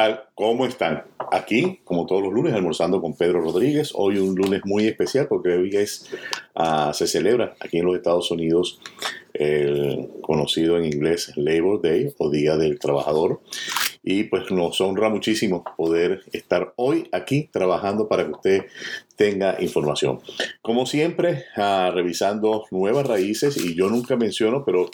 tal? ¿Cómo están? Aquí, como todos los lunes, almorzando con Pedro Rodríguez. Hoy un lunes muy especial porque hoy es, ah, se celebra aquí en los Estados Unidos el conocido en inglés Labor Day o Día del Trabajador. Y pues nos honra muchísimo poder estar hoy aquí trabajando para que usted tenga información. Como siempre, ah, revisando nuevas raíces y yo nunca menciono, pero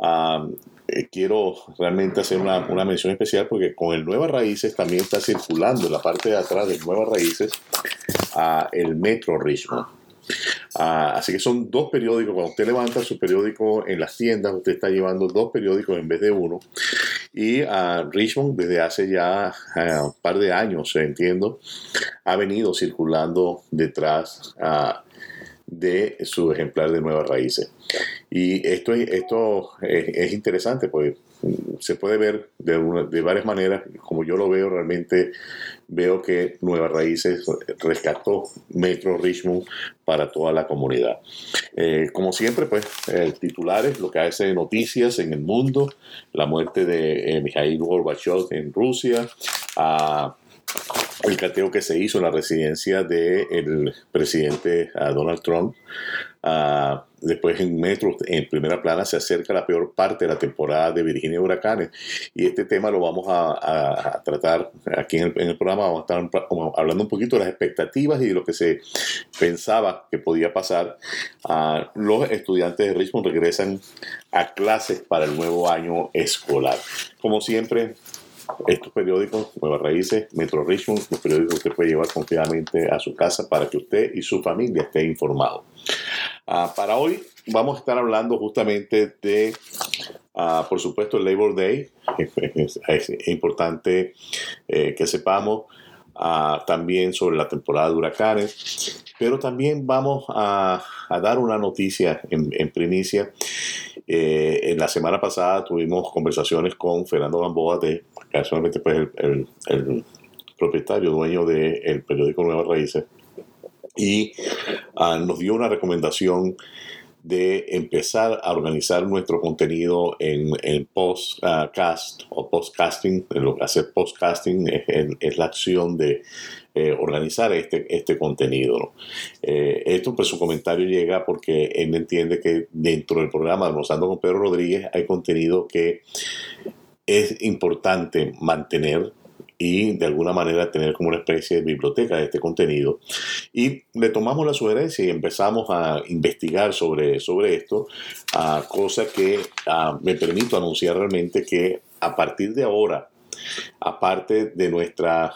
ah, eh, quiero realmente hacer una, mención especial porque con el Nuevas Raíces también está circulando en la parte de atrás de Nuevas Raíces a el Metro Richmond. Ah, así que son dos periódicos. Cuando usted levanta su periódico en las tiendas, usted está llevando dos periódicos en vez de uno. Y a Richmond, desde hace ya ah, un par de años, entiendo, ha venido circulando detrás de su ejemplar de Nuevas Raíces. Y esto, esto es, interesante, pues se puede ver de, de, varias maneras. Como yo lo veo, realmente veo que Nuevas Raíces rescató Metro Richmond para toda la comunidad. Eh, como siempre, pues, titulares, lo que hace noticias en el mundo, la muerte de eh, Mikhail Gorbachev en Rusia, el cateo que se hizo en la residencia del presidente Donald Trump, después en Metro, en primera plana, se acerca la peor parte de la temporada de Virginia Huracanes. Y este tema lo vamos a, tratar aquí en el, programa. Vamos a estar hablando un poquito de las expectativas y de lo que se pensaba que podía pasar. los estudiantes de Richmond regresan a clases para el nuevo año escolar. Como siempre, estos periódicos, Nuevas Raíces, Metro Richmond, los periódicos que usted puede llevar confiadamente a su casa para que usted y su familia esté informado. Ah, para hoy vamos a estar hablando justamente de, ah, por supuesto, el Labor Day. Es, importante eh, que sepamos ah, también sobre la temporada de huracanes, pero también vamos a, dar una noticia en, primicia. Eh, en la semana pasada tuvimos conversaciones con Fernando Gamboa, de, casualmente pues, el, el propietario, dueño del periódico Nuevas Raíces, y ah, nos dio una recomendación de empezar a organizar nuestro contenido en, en postcast o postcasting. Lo que hace postcasting es, la acción de eh, organizar este, este contenido. Eh, esto, pues su comentario llega porque él entiende que dentro del programa Almorzando con Pedro Rodríguez hay contenido que es importante mantener y de alguna manera tener como una especie de biblioteca de este contenido. Y le tomamos la sugerencia y empezamos a investigar sobre, sobre esto, cosa que me permito anunciar realmente que a partir de ahora, aparte de nuestra,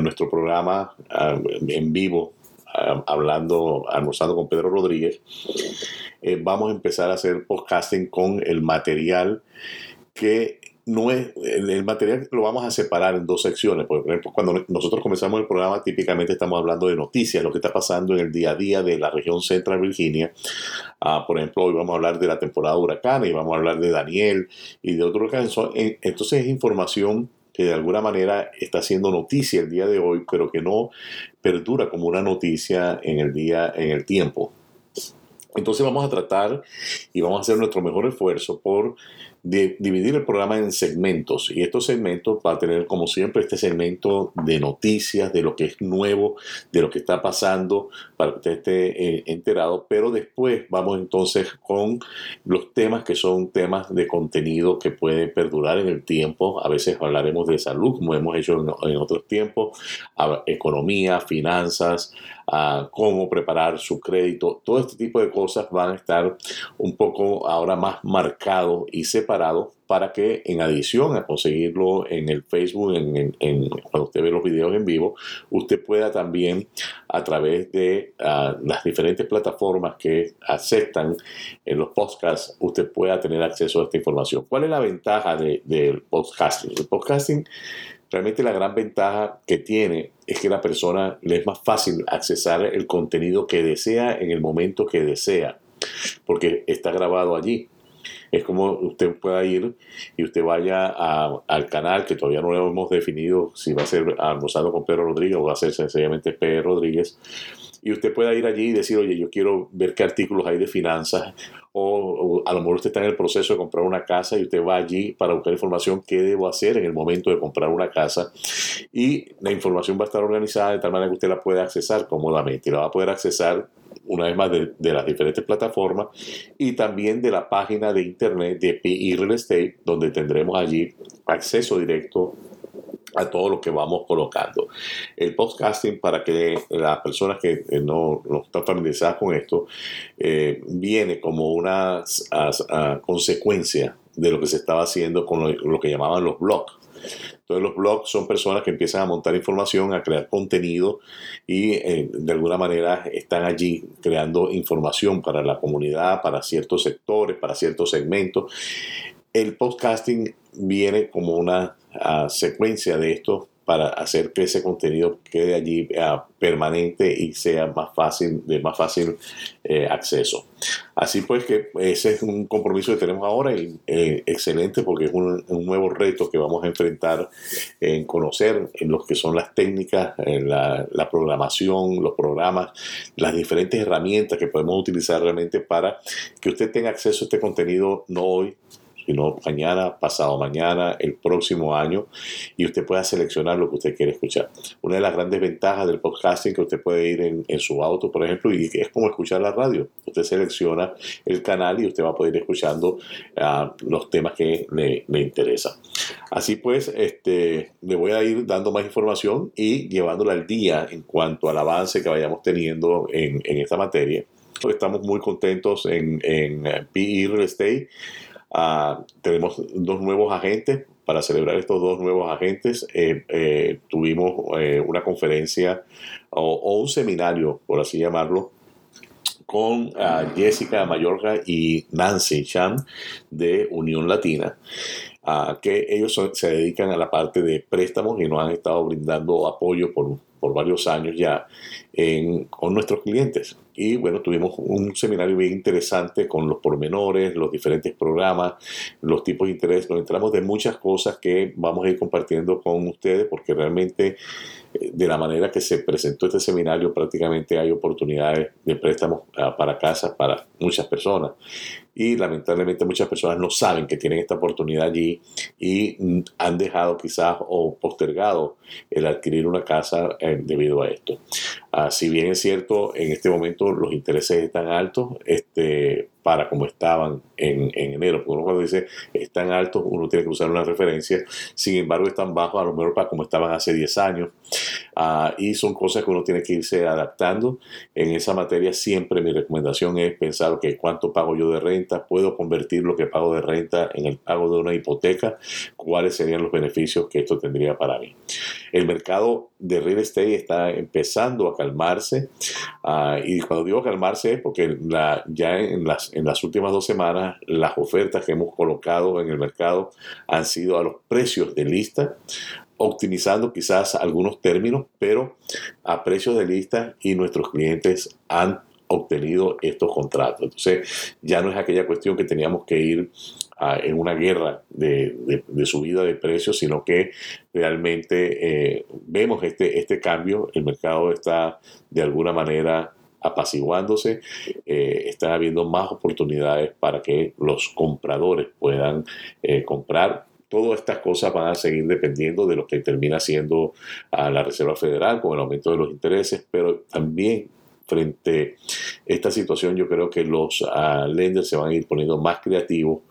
nuestro programa en vivo, hablando, almorzando con Pedro Rodríguez, eh, vamos a empezar a hacer podcasting con el material que no es, el material lo vamos a separar en dos secciones. Por ejemplo, cuando nosotros comenzamos el programa, típicamente estamos hablando de noticias, lo que está pasando en el día a día de la región central Virginia. Ah, por ejemplo, hoy vamos a hablar de la temporada de huracanes y vamos a hablar de Daniel y de otros huracanes. Entonces es información que de alguna manera está siendo noticia el día de hoy, pero que no perdura como una noticia en el día, en el tiempo. Entonces vamos a tratar y vamos a hacer nuestro mejor esfuerzo por de dividir el programa en segmentos. Y estos segmentos va a tener como siempre este segmento de noticias, de lo que es nuevo, de lo que está pasando para que usted esté eh, enterado, pero después vamos entonces con los temas que son temas de contenido que pueden perdurar en el tiempo, a veces hablaremos de salud como hemos hecho en, otros tiempos, economía, finanzas, cómo preparar su crédito, todo este tipo de cosas van a estar un poco ahora más marcados y separados para que en adición a conseguirlo en el Facebook, en, cuando usted ve los videos en vivo, usted pueda también a través de ah, las diferentes plataformas que aceptan en los podcasts, usted pueda tener acceso a esta información. ¿Cuál es la ventaja del podcasting? El podcasting realmente la gran ventaja que tiene es que la persona le es más fácil accesar el contenido que desea en el momento que desea, porque está grabado allí. Es como usted pueda ir y usted vaya al canal que todavía no lo hemos definido si va a ser almorzado con Pedro Rodríguez o va a ser sencillamente Pedro Rodríguez y usted pueda ir allí y decir, oye, yo quiero ver qué artículos hay de finanzas o, a lo mejor usted está en el proceso de comprar una casa y usted va allí para buscar información qué debo hacer en el momento de comprar una casa y la información va a estar organizada de tal manera que usted la pueda accesar cómodamente la va a poder accesar una vez más de, las diferentes plataformas y también de la página de internet de PI Real Estate donde tendremos allí acceso directo a todo lo que vamos colocando. El podcasting, para que las personas que eh, no, están familiarizadas con esto, eh, viene como una consecuencia de lo que se estaba haciendo con lo, que llamaban los blogs. Entonces los blogs son personas que empiezan a montar información, a crear contenido y eh, de alguna manera están allí creando información para la comunidad, para ciertos sectores, para ciertos segmentos. El podcasting viene como una secuencia de esto para hacer que ese contenido quede allí ah, permanente y sea más fácil, de más fácil eh, acceso. Así pues que ese es un compromiso que tenemos ahora y eh, excelente porque es un, nuevo reto que vamos a enfrentar en conocer en lo que son las técnicas, la programación, los programas, las diferentes herramientas que podemos utilizar realmente para que usted tenga acceso a este contenido no hoy, sino mañana, pasado mañana, el próximo año, y usted pueda seleccionar lo que usted quiere escuchar. Una de las grandes ventajas del podcasting que usted puede ir en, su auto, por ejemplo, y es como escuchar la radio. Usted selecciona el canal y usted va a poder ir escuchando ah, los temas que le, le interesan. Así pues, este, le voy a ir dando más información y llevándola al día en cuanto al avance que vayamos teniendo en, en esta materia. Estamos muy contentos en, en PE Real Estate Ah, tenemos dos nuevos agentes. Para celebrar estos dos nuevos agentes, eh, eh, tuvimos eh, una conferencia o, un seminario, por así llamarlo, con ah, Jessica Mayorga y Nancy Chan de Unión Latina. Ah, que ellos se dedican a la parte de préstamos y nos han estado brindando apoyo por, por varios años ya con nuestros clientes. Y bueno, tuvimos un seminario bien interesante con los pormenores, los diferentes programas, los tipos de interés. Nos entramos de muchas cosas que vamos a ir compartiendo con ustedes porque realmente eh, de la manera que se presentó este seminario prácticamente hay oportunidades de préstamos ah, para casa para muchas personas y lamentablemente muchas personas no saben que tienen esta oportunidad allí y mm, han dejado quizás o postergado el adquirir una casa eh, debido a esto. Ah, si bien es cierto, en este momento los intereses están altos, este, para como estaban en, enero, porque uno cuando dice están altos, uno tiene que usar una referencia, sin embargo están bajos a lo mejor para como estaban hace 10 años, ah, y son cosas que uno tiene que irse adaptando. En esa materia siempre mi recomendación es pensar, que ¿cuánto pago yo de renta? ¿Puedo convertir lo que pago de renta en el pago de una hipoteca? ¿Cuáles serían los beneficios que esto tendría para mí? El mercado de real estate está empezando a calmarse, ah, y cuando digo calmarse es porque ya en las en las últimas dos semanas las ofertas que hemos colocado en el mercado han sido a los precios de lista, optimizando quizás algunos términos, pero a precios de lista y nuestros clientes han obtenido estos contratos. Entonces ya no es aquella cuestión que teníamos que ir en una guerra de, subida de precios, sino que realmente eh, vemos este, este cambio, el mercado está de alguna manera apaciguándose, eh, están habiendo más oportunidades para que los compradores puedan eh, comprar. Todas estas cosas van a seguir dependiendo de lo que termina siendo a la Reserva Federal con el aumento de los intereses, pero también frente a esta situación yo creo que los uh, lenders se van a ir poniendo más creativos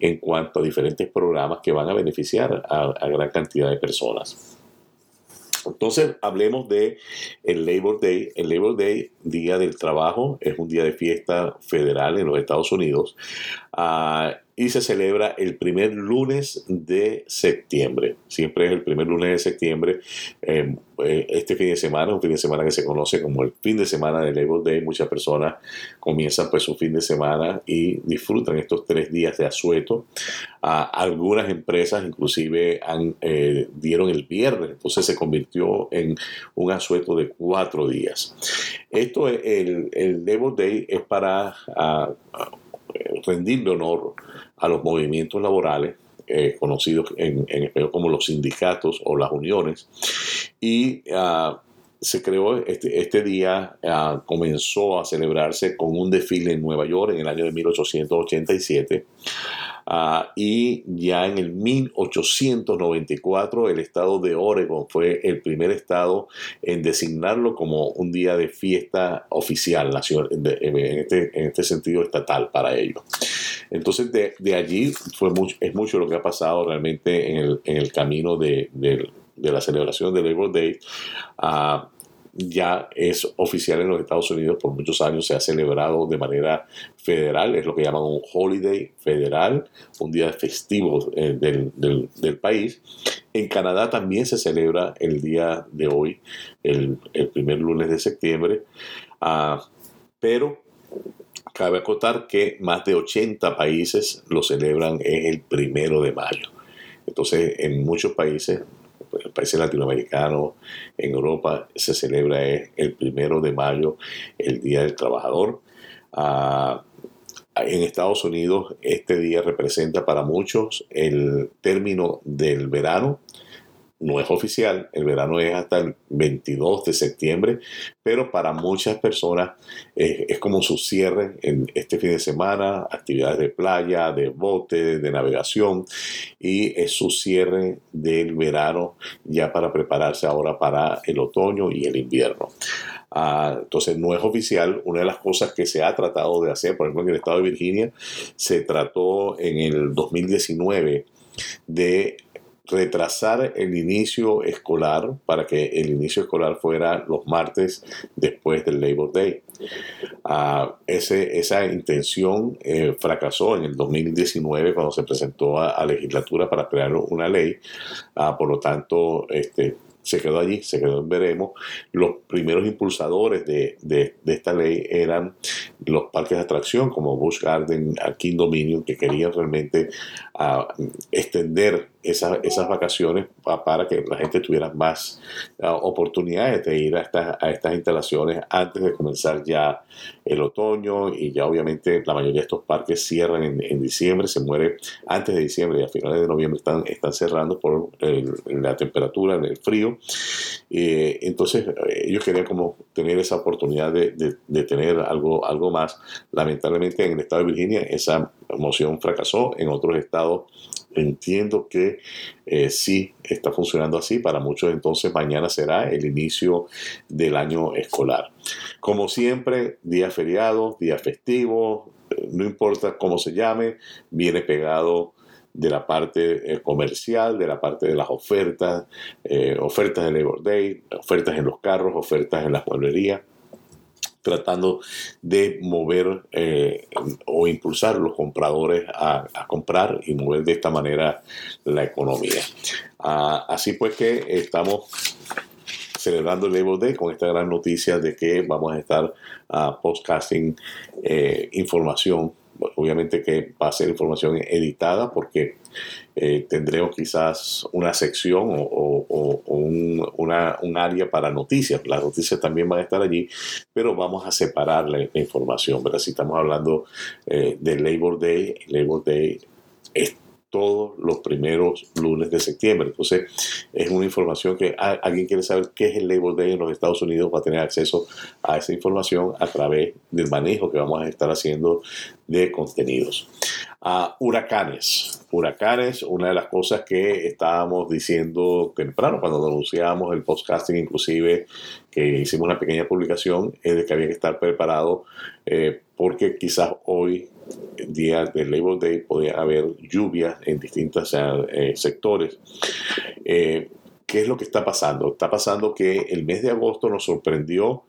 en cuanto a diferentes programas que van a beneficiar a, a gran cantidad de personas. Entonces, hablemos de el Labor Day. El Labor Day, Día del Trabajo, es un día de fiesta federal en los Estados Unidos. Uh, y se celebra el primer lunes de septiembre. Siempre es el primer lunes de septiembre. Em, eh, este fin de semana, un fin de semana que se conoce como el fin de semana de Labor Day. Muchas personas comienzan pues su fin de semana y disfrutan estos tres días de asueto. algunas empresas inclusive eh, dieron el viernes, entonces se convirtió en un asueto de cuatro días. Esto, el, el Labor Day es para rendirle honor a los movimientos laborales, eh, conocidos en, español como los sindicatos o las uniones, y ah, se creó este, este día, ah, comenzó a celebrarse con un desfile en Nueva York en el año de 1887. Ah, y ya en el 1894 el estado de Oregon fue el primer estado en designarlo como un día de fiesta oficial en, este, en este sentido estatal para ellos. Entonces de, de allí fue es mucho lo que ha pasado realmente en el, en el camino de, de, de, la celebración del Labor Day. Uh, ya es oficial en los Estados Unidos, por muchos años se ha celebrado de manera federal, es lo que llaman un holiday federal, un día festivo eh, del, país. En Canadá también se celebra el día de hoy, el, primer lunes de septiembre, uh, pero cabe acotar que más de 80 países lo celebran el primero de mayo. Entonces, en muchos países, pues, países latinoamericanos, en Europa, se celebra el primero de mayo, el Día del Trabajador. Ah, en Estados Unidos, este día representa para muchos el término del verano no es oficial, el verano es hasta el 22 de septiembre, pero para muchas personas es, como su cierre en este fin de semana, actividades de playa, de bote, de navegación, y es su cierre del verano ya para prepararse ahora para el otoño y el invierno. Ah, entonces no es oficial. Una de las cosas que se ha tratado de hacer, por ejemplo en el estado de Virginia, se trató en el 2019 de retrasar el inicio escolar para que el inicio escolar fuera los martes después del Labor Day. Ese, esa intención eh, fracasó en el 2019 cuando se presentó a, a legislatura para crear una ley. Uh, por lo tanto, este, se quedó allí, se quedó en veremos. Los primeros impulsadores de, esta ley eran los parques de atracción como Busch Garden, King Dominion, que querían realmente uh, extender esas, esas vacaciones para que la gente tuviera más uh, oportunidades de ir a estas, a estas instalaciones antes de comenzar ya el otoño y ya obviamente la mayoría de estos parques cierran en, en diciembre, se muere antes de diciembre y a finales de noviembre están, están cerrando por la temperatura, el frío. Eh, entonces ellos querían como tener esa oportunidad de, de, de tener algo, algo más. Lamentablemente en el estado de Virginia esa moción fracasó, en otros estados entiendo que eh, sí está funcionando así. Para muchos entonces mañana será el inicio del año escolar. Como siempre, día feriado, día festivo, eh, no importa cómo se llame, viene pegado de la parte eh, comercial, de la parte de las ofertas, ofertas de Labor Day, ofertas en los carros, ofertas en las mueblerías tratando de mover eh, o impulsar los compradores a, comprar y mover de esta manera la economía. Ah, así pues que estamos celebrando el Labor Day con esta gran noticia de que vamos a estar uh, podcasting eh, información obviamente que va a ser información editada porque eh, tendremos quizás una sección o, un, una, un, área para noticias. Las noticias también van a estar allí, pero vamos a separar la, información. ¿verdad? Si estamos hablando eh, Labor Day, Labor Day todos los primeros lunes de septiembre. Entonces, es una información que alguien quiere saber qué es el Labor Day en los Estados Unidos, va a tener acceso a esa información a través del manejo que vamos a estar haciendo de contenidos. Uh, huracanes. Huracanes, una de las cosas que estábamos diciendo temprano cuando anunciamos el podcasting, inclusive que hicimos una pequeña publicación, es de que había que estar preparado eh, porque quizás hoy día del Labor Day podía haber lluvias en distintos eh, sectores. Eh, ¿Qué es lo que está pasando? Está pasando que el mes de agosto nos sorprendió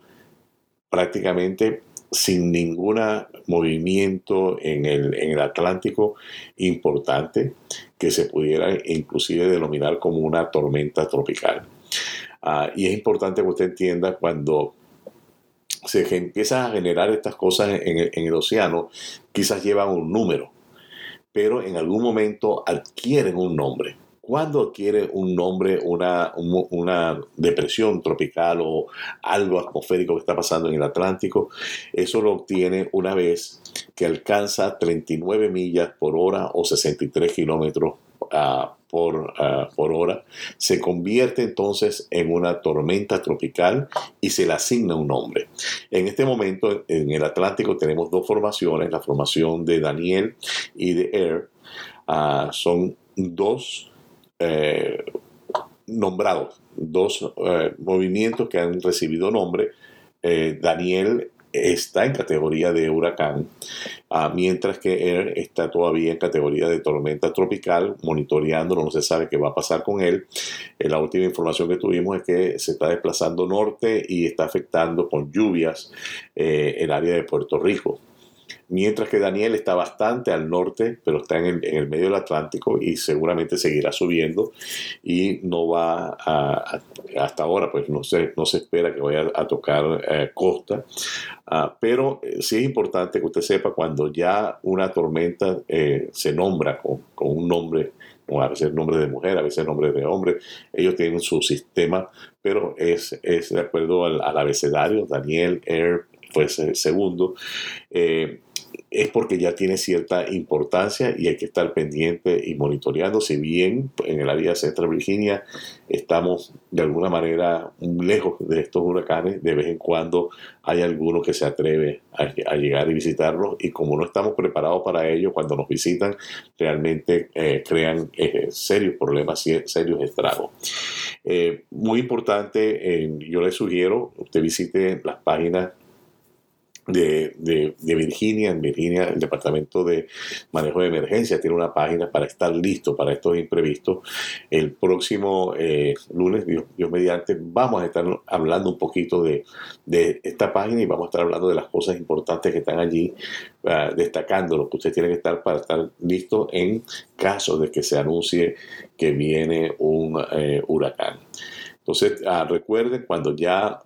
prácticamente sin ningún movimiento en el, Atlántico importante que se pudiera inclusive denominar como una tormenta tropical. Uh, y es importante que usted entienda cuando se empiezan a generar estas cosas en el, océano, quizás llevan un número, pero en algún momento adquieren un nombre. Cuando adquiere un nombre una, una, depresión tropical o algo atmosférico que está pasando en el Atlántico, eso lo obtiene una vez que alcanza 39 millas por hora o 63 kilómetros ah, por, ah, por, hora, se convierte entonces en una tormenta tropical y se le asigna un nombre. En este momento en el Atlántico tenemos dos formaciones, la formación de Daniel y de Air. son dos eh, nombrados, dos eh, movimientos que han recibido nombre. Eh, Daniel está en categoría de huracán, ah, mientras que Air está todavía en categoría de tormenta tropical, monitoreándolo, no se sabe qué va a pasar con él. Eh, la última información que tuvimos es que se está desplazando norte y está afectando con lluvias eh, el área de Puerto Rico mientras que Daniel está bastante al norte, pero está en el, medio del Atlántico y seguramente seguirá subiendo y no va a, hasta ahora, pues no se, no se espera que vaya a tocar eh, costa, ah, pero eh, sí es importante que usted sepa cuando ya una tormenta eh, se nombra con, un nombre, a veces nombre de mujer, a veces nombre de hombre, ellos tienen su sistema, pero es, es de acuerdo al, abecedario, Daniel, Air, pues segundo, es porque ya tiene cierta importancia y hay que estar pendiente y monitoreando. Si bien en el área de Virginia estamos de alguna manera lejos de estos huracanes, de vez en cuando hay alguno que se atreve a, llegar y visitarlos y como no estamos preparados para ello, cuando nos visitan realmente eh, crean eh, serios problemas, serios estragos. Eh, muy importante, yo le sugiero, usted visite las páginas de, de, Virginia. En Virginia, el Departamento de Manejo de Emergencia tiene una página para estar listo para estos imprevistos. El próximo eh, lunes, Dios, mediante, vamos a estar hablando un poquito de, de, esta página y vamos a estar hablando de las cosas importantes que están allí, uh, destacando lo que usted tiene que estar para estar listo en caso de que se anuncie que viene un eh, huracán. Entonces, uh, recuerden, cuando ya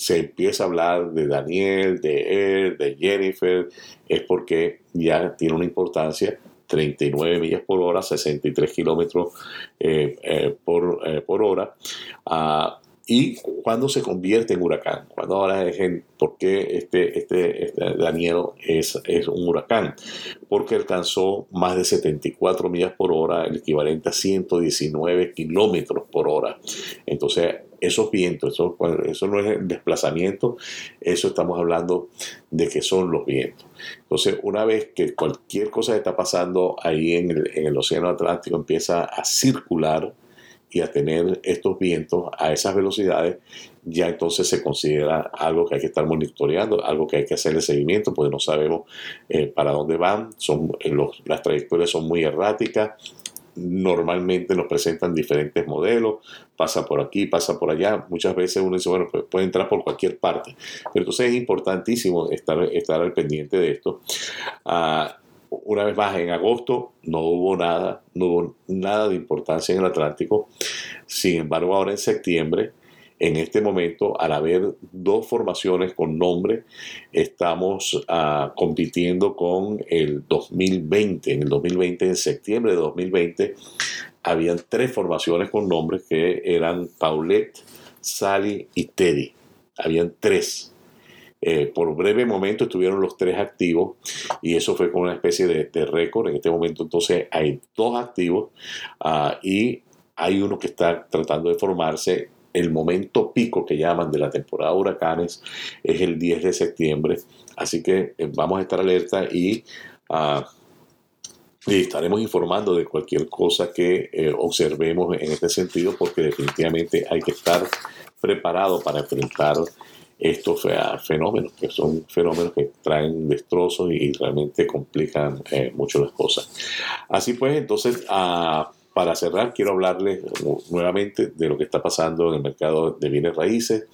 se empieza a hablar de Daniel, de él, de Jennifer, es porque ya tiene una importancia 39 millas por hora, 63 kilómetros eh, eh, por, eh, por, hora. Uh, y cuando se convierte en huracán, cuando ahora es en por qué este, este, este, Daniel es, es un huracán, porque alcanzó más de 74 millas por hora, el equivalente a 119 kilómetros por hora. Entonces, esos vientos, eso, eso no es el desplazamiento, eso estamos hablando de que son los vientos. Entonces, una vez que cualquier cosa que está pasando ahí en el, en el Océano Atlántico empieza a circular, y a tener estos vientos a esas velocidades, ya entonces se considera algo que hay que estar monitoreando, algo que hay que hacerle seguimiento, porque no sabemos eh, para dónde van, son, eh, las trayectorias son muy erráticas, normalmente nos presentan diferentes modelos, pasa por aquí, pasa por allá, muchas veces uno dice, bueno, pues puede entrar por cualquier parte, pero entonces es importantísimo estar, estar al pendiente de esto. Ah, una vez más, en agosto no hubo nada, no hubo nada de importancia en el Atlántico. Sin embargo, ahora en septiembre, en este momento, al haber dos formaciones con nombre, estamos uh, compitiendo con el 2020. En el 2020, en septiembre de 2020, habían tres formaciones con nombres que eran Paulette, Sally y Teddy. Habían tres. Eh, por breve momento estuvieron los tres activos y eso fue como una especie de, récord. En este momento entonces hay dos activos ah, y hay uno que está tratando de formarse. El momento pico que llaman de la temporada de huracanes es el 10 de septiembre. Así que eh, vamos a estar alerta y... Uh, estaremos informando de cualquier cosa que eh, observemos en este sentido porque definitivamente hay que estar preparado para enfrentar estos fenómenos, que son fenómenos que traen destrozos y realmente complican eh, mucho las cosas. Así pues, entonces, ah, para cerrar, quiero hablarles nuevamente de lo que está pasando en el mercado de bienes raíces.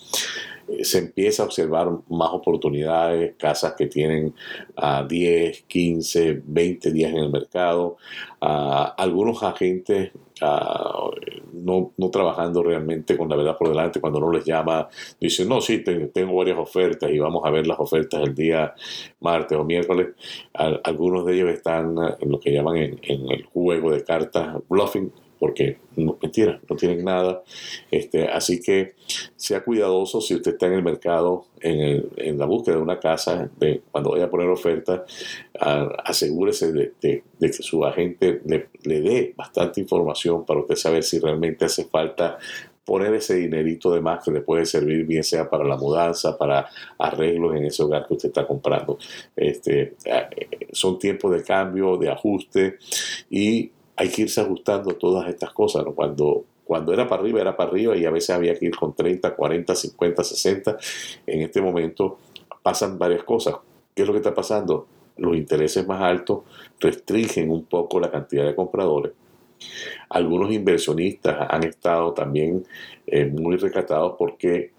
Se empieza a observar más oportunidades, casas que tienen a 10, 15, 20 días en el mercado, a algunos agentes no, no, trabajando realmente con la verdad por delante, cuando uno les llama, dicen, no, sí, tengo varias ofertas y vamos a ver las ofertas el día martes o miércoles. algunos de ellos están en lo que llaman en, el juego de cartas bluffing, porque no, mentira, no tienen nada. Este, así que sea cuidadoso si usted está en el mercado, en, en la búsqueda de una casa, de, cuando vaya a poner oferta, asegúrese de, de, que su agente le, le dé bastante información para usted saber si realmente hace falta poner ese dinerito de más que le puede servir, bien sea para la mudanza, para arreglos en ese hogar que usted está comprando. Este, eh, son tiempos de cambio, de ajuste y hay que irse ajustando todas estas cosas. Cuando, cuando era para arriba, era para arriba y a veces había que ir con 30, 40, 50, 60. En este momento pasan varias cosas. ¿Qué es lo que está pasando? Los intereses más altos restringen un poco la cantidad de compradores. Algunos inversionistas han estado también eh, muy recatados porque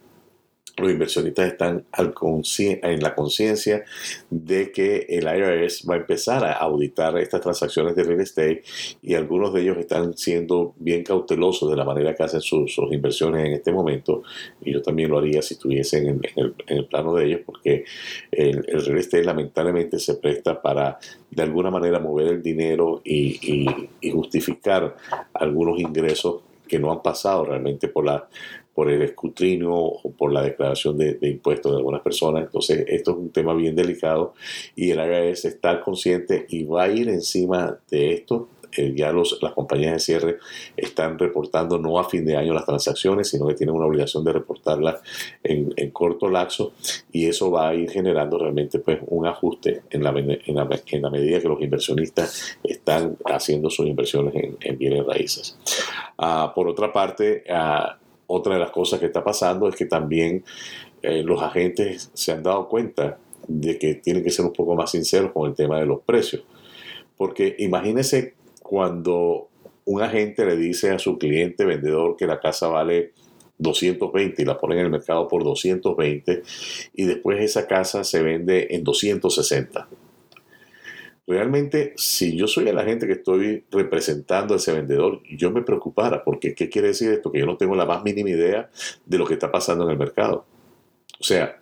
los inversionistas están al en la conciencia de que el IRS va a empezar a auditar estas transacciones de real estate y algunos de ellos están siendo bien cautelosos de la manera que hacen sus, inversiones en este momento. Y yo también lo haría si estuviesen en, el, plano de ellos porque el, real estate lamentablemente se presta para de alguna manera mover el dinero y justificar algunos ingresos que no han pasado realmente por la por el escrutinio o por la declaración de, impuestos de algunas personas. Entonces, esto es un tema bien delicado y el IRS está consciente y va a ir encima de esto. Eh, ya los, las compañías de cierre están reportando no a fin de año las transacciones, sino que tienen una obligación de reportarlas en, corto lapso y eso va a ir generando realmente pues, un ajuste en la, en la, medida que los inversionistas están haciendo sus inversiones en, bienes raíces. Ah, por otra parte, uh, otra de las cosas que está pasando es que también eh, los agentes se han dado cuenta de que tienen que ser un poco más sinceros con el tema de los precios. Porque imagínese cuando un agente le dice a su cliente vendedor que la casa vale 220 y la pone en el mercado por 220 y después esa casa se vende en 260 realmente si yo soy el agente que estoy representando a ese vendedor, yo me preocupara, porque ¿qué quiere decir esto? Que yo no tengo la más mínima idea de lo que está pasando en el mercado. O sea,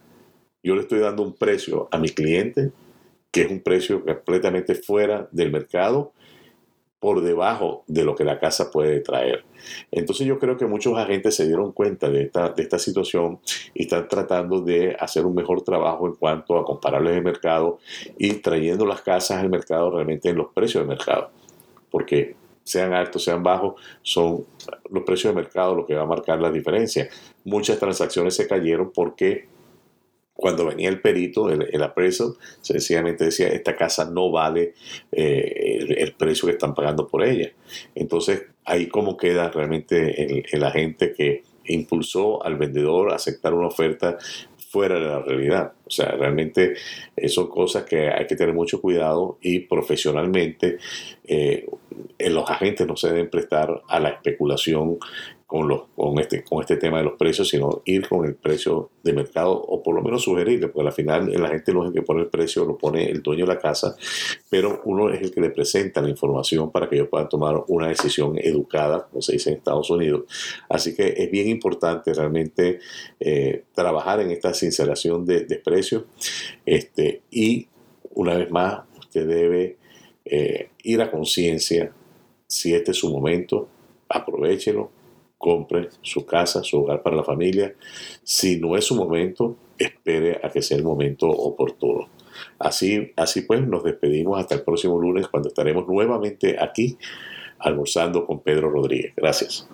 yo le estoy dando un precio a mi cliente que es un precio completamente fuera del mercado por debajo de lo que la casa puede traer. Entonces yo creo que muchos agentes se dieron cuenta de esta, de esta situación y están tratando de hacer un mejor trabajo en cuanto a comparables de mercado y trayendo las casas al mercado realmente en los precios de mercado. Porque sean altos, sean bajos, son los precios de mercado lo que va a marcar la diferencia. Muchas transacciones se cayeron porque cuando venía el perito, el, el sencillamente decía, esta casa no vale eh, el, precio que están pagando por ella. Entonces, ahí cómo queda realmente el, el agente que impulsó al vendedor a aceptar una oferta fuera de la realidad. O sea, realmente eh, son cosas que hay que tener mucho cuidado y profesionalmente eh, los agentes no se deben prestar a la especulación con, este, con este tema de los precios, sino ir con el precio de mercado o por lo menos sugerirle, porque al final la gente no que pone el precio, lo pone el dueño de la casa, pero uno es el que le presenta la información para que ellos puedan tomar una decisión educada, como se dice en Estados Unidos. Así que es bien importante realmente eh, trabajar en esta sinceración de, de precios este, y una vez más usted debe eh, ir a conciencia si este es su momento, aprovechelo, compre su casa, su hogar para la familia. Si no es su momento, espere a que sea el momento oportuno. Así, así pues, nos despedimos hasta el próximo lunes cuando estaremos nuevamente aquí almorzando con Pedro Rodríguez. Gracias.